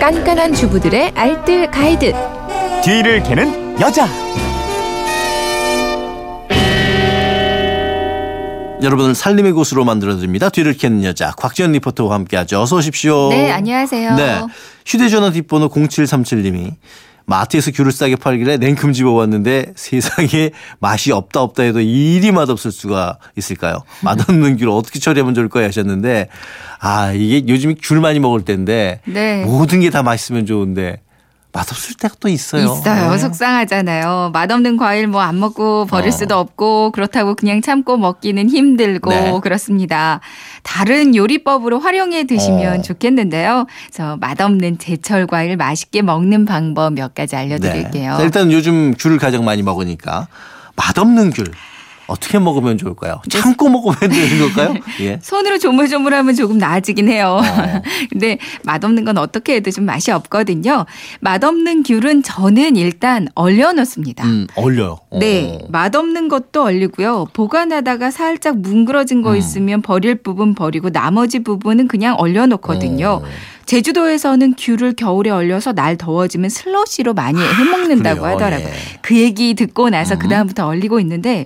깐깐한 주부들의 알뜰 가이드. 뒤를 캐는 여자. 여러분을 살림의 곳으로 만들어드립니다. 뒤를 캐는 여자 곽지연 리포터와 함께하죠. 어서 오십시오. 네, 안녕하세요. 네. 휴대전화 뒷번호 0737님이 마트에서 귤을 싸게 팔길래 냉큼 집어왔는데 세상에 맛이 없다 없다 해도 이리 맛없을 수가 있을까요? 맛없는 귤 어떻게 처리하면 좋을까요? 하셨는데 아 이게 요즘 귤 많이 먹을 때인데 네. 모든 게 다 맛있으면 좋은데 맛없을 때가 또 있어요. 있어요. 네. 속상하잖아요. 맛없는 과일 뭐 안 먹고 버릴 어. 수도 없고 그렇다고 그냥 참고 먹기는 힘들고 네. 그렇습니다. 다른 요리법으로 활용해 드시면 어. 좋겠는데요. 그래서 맛없는 제철 과일 맛있게 먹는 방법 몇 가지 알려드릴게요. 네. 자, 일단 요즘 귤을 가장 많이 먹으니까 맛없는 귤 어떻게 먹으면 좋을까요? 네. 참고 먹으면 되는 걸까요? 예. 손으로 조물조물하면 조금 나아지긴 해요. 어. 근데 맛없는 건 어떻게 해도 좀 맛이 없거든요. 맛없는 귤은 저는 일단 얼려 놓습니다. 음, 얼려요. 네, 어. 맛없는 것도 얼리고요. 보관하다가 살짝 뭉그러진 거 음. 있으면 버릴 부분 버리고 나머지 부분은 그냥 얼려 놓거든요. 어. 제주도에서는 귤을 겨울에 얼려서 날 더워지면 슬러시로 많이 해먹는다고 그래요? 하더라고요. 예. 그 얘기 듣고 나서 음. 그 다음부터 얼리고 있는데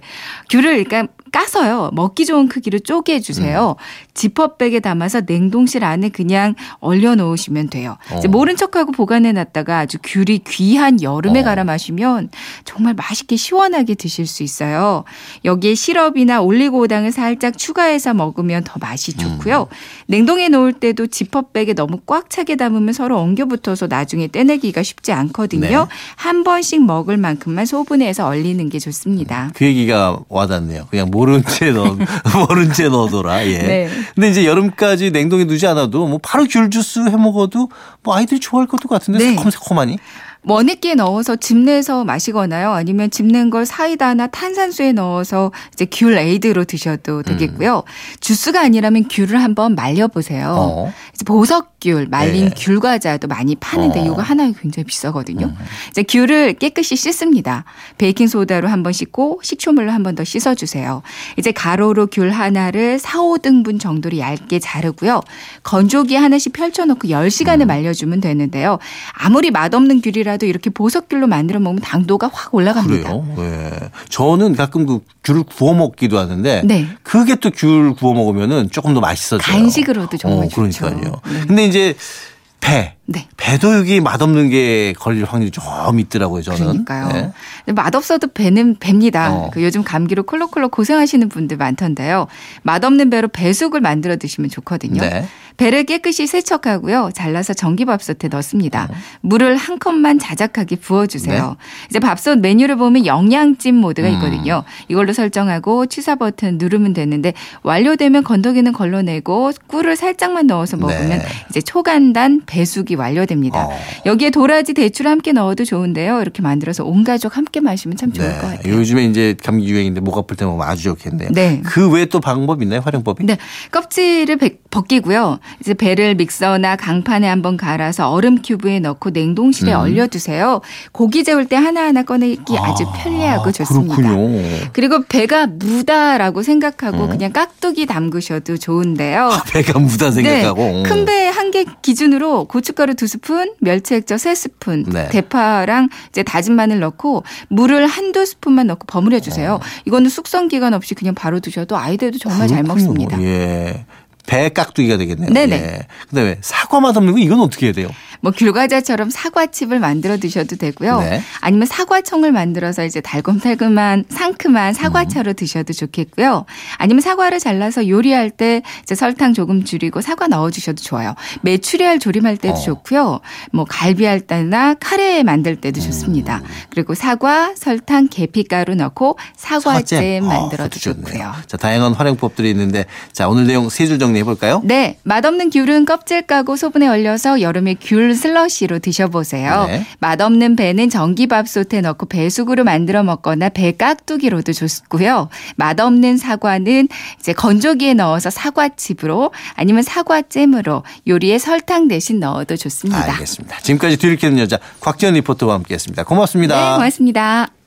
귤을 그러니까 까서요 먹기 좋은 크기로 쪼개 주세요. 음. 지퍼백에 담아서 냉동실 안에 그냥 얼려 놓으시면 돼요. 이제 어. 모른 척하고 보관해 놨다가 아주 귤이 귀한 여름에 어. 갈아 마시면 정말 맛있게 시원하게 드실 수 있어요. 여기에 시럽이나 올리고당을 살짝 추가해서 먹으면 더 맛이 좋고요. 음. 냉동해 놓을 때도 지퍼백에 너무 꽉 차게 담으면 서로 엉겨 붙어서 나중에 떼내기가 쉽지 않거든요. 네. 한 번씩 먹을 만큼만 소분해서 얼리는 게 좋습니다. 그 얘기가 와닿네요. 그냥 모른 채 넣어, 모른 채 넣어둬라. 예. 네. 근데 이제 여름까지 냉동에 두지 않아도 뭐 바로 귤 주스 해 먹어도 뭐 아이들이 좋아할 것도 같은데 네. 새콤새콤하니. 원액기에 넣어서 즙내서 마시거나요. 아니면 즙낸 걸 사이다나 탄산수에 넣어서 이제 귤 에이드로 드셔도 되겠고요. 주스가 아니라면 귤을 한번 말려 보세요. 음. 어. 이제 보석귤, 말린 네. 귤 과자도 많이 파는데 어. 음. 이거 하나에 굉장히 비싸거든요. 이제 귤을 깨끗이 씻습니다. 베이킹 소다로 한번 씻고 식초물로 한 번 더 씻어 주세요. 이제 가로로 귤 하나를 4, 5등분 정도로 얇게 자르고요. 건조기 하나씩 펼쳐 놓고 10시간을 음. 말려 주면 되는데요. 아무리 맛없는 귤이라 도 이렇게 보석귤로 만들어 먹으면 당도가 확 올라갑니다. 그래요? 예. 저는 가끔 그 귤을 구워 먹기도 하는데 네. 그게 또 귤 구워 먹으면은 조금 더 맛있어져요. 간식으로도 정말 어, 좋죠. 그러니까요. 네. 근데 이제 배. 네. 배도 여기 맛없는 게 걸릴 확률이 좀 있더라고요, 저는. 그러니까요. 예. 근데 맛없어도 배는 배입니다. 어. 그 요즘 감기로 콜록콜록 고생하시는 분들 많던데요. 맛없는 배로 배숙을 만들어 드시면 좋거든요. 네. 배를 깨끗이 세척하고요. 잘라서 전기밥솥에 넣습니다. 어. 물을 한 컵만 자작하게 부어주세요. 네. 이제 밥솥 메뉴를 보면 영양찜 모드가 음. 있거든요. 이걸로 설정하고 취사 버튼 누르면 되는데 완료되면 건더기는 걸러내고 꿀을 살짝만 넣어서 먹으면 네. 이제 초간단 배숙이 완료됩니다. 어. 여기에 도라지, 대추를 함께 넣어도 좋은데요. 이렇게 만들어서 온 가족 함께 마시면 참 좋을 네. 것 같아요. 요즘에 이제 감기 유행인데 목 아플 때 먹으면 아주 좋겠네요. 네. 그 외에 또 방법 있나요? 활용법이? 네, 껍질을 배- 벗기고요. 이제 배를 믹서나 강판에 한번 갈아서 얼음 큐브에 넣고 냉동실에 음. 얼려두세요. 고기 재울 때 하나하나 꺼내기 아 주 편리하고 좋습니다. 그렇군요. 그리고 배가 무다라고 생각하고 음. 그냥 깍두기 담그셔도 좋은데요. 배가 무다 생각하고. 네, 큰배 한 개 기준으로 고춧가루 두 스푼, 멸치 액젓 세 스푼, 네. 대파랑 이제 다진 마늘 넣고 물을 한두 스푼만 넣고 버무려 주세요. 이거는 숙성 기간 없이 그냥 바로 드셔도 아이들도 정말 잘 그렇군요. 먹습니다. 예. 배 깍두기가 되겠네요. 네네. 예. 그다음에 사과 맛없는 거 이건 어떻게 해야 돼요? 뭐 귤과자처럼 사과칩을 만들어 드셔도 되고요. 네. 아니면 사과청을 만들어서 이제 달콤달콤한 상큼한 음. 사과차로 드셔도 좋겠고요. 아니면 사과를 잘라서 요리할 때 이제 설탕 조금 줄이고 사과 넣어 주셔도 좋아요. 메추리알 조림할 때도 어. 좋고요. 뭐 갈비할 때나 카레 만들 때도 음. 좋습니다. 그리고 사과, 설탕, 계피가루 넣고 사과잼 어, 만들어도 좋네요. 좋고요. 자, 다양한 활용법들이 있는데 자, 오늘 내용 세 줄 정리해 볼까요? 네, 맛없는 귤은 껍질 까고 소분에 얼려서 여름에 귤 슬러시로 드셔보세요. 네. 맛없는 배는 전기밥솥에 넣고 배숙으로 만들어 먹거나 배 깍두기로도 좋고요. 맛없는 사과는 이제 건조기에 넣어서 사과칩으로 아니면 사과잼으로 요리에 설탕 대신 넣어도 좋습니다. 알겠습니다. 지금까지 뒤를 캐는 여자 곽지연 리포터와 함께했습니다. 고맙습니다. 네, 고맙습니다.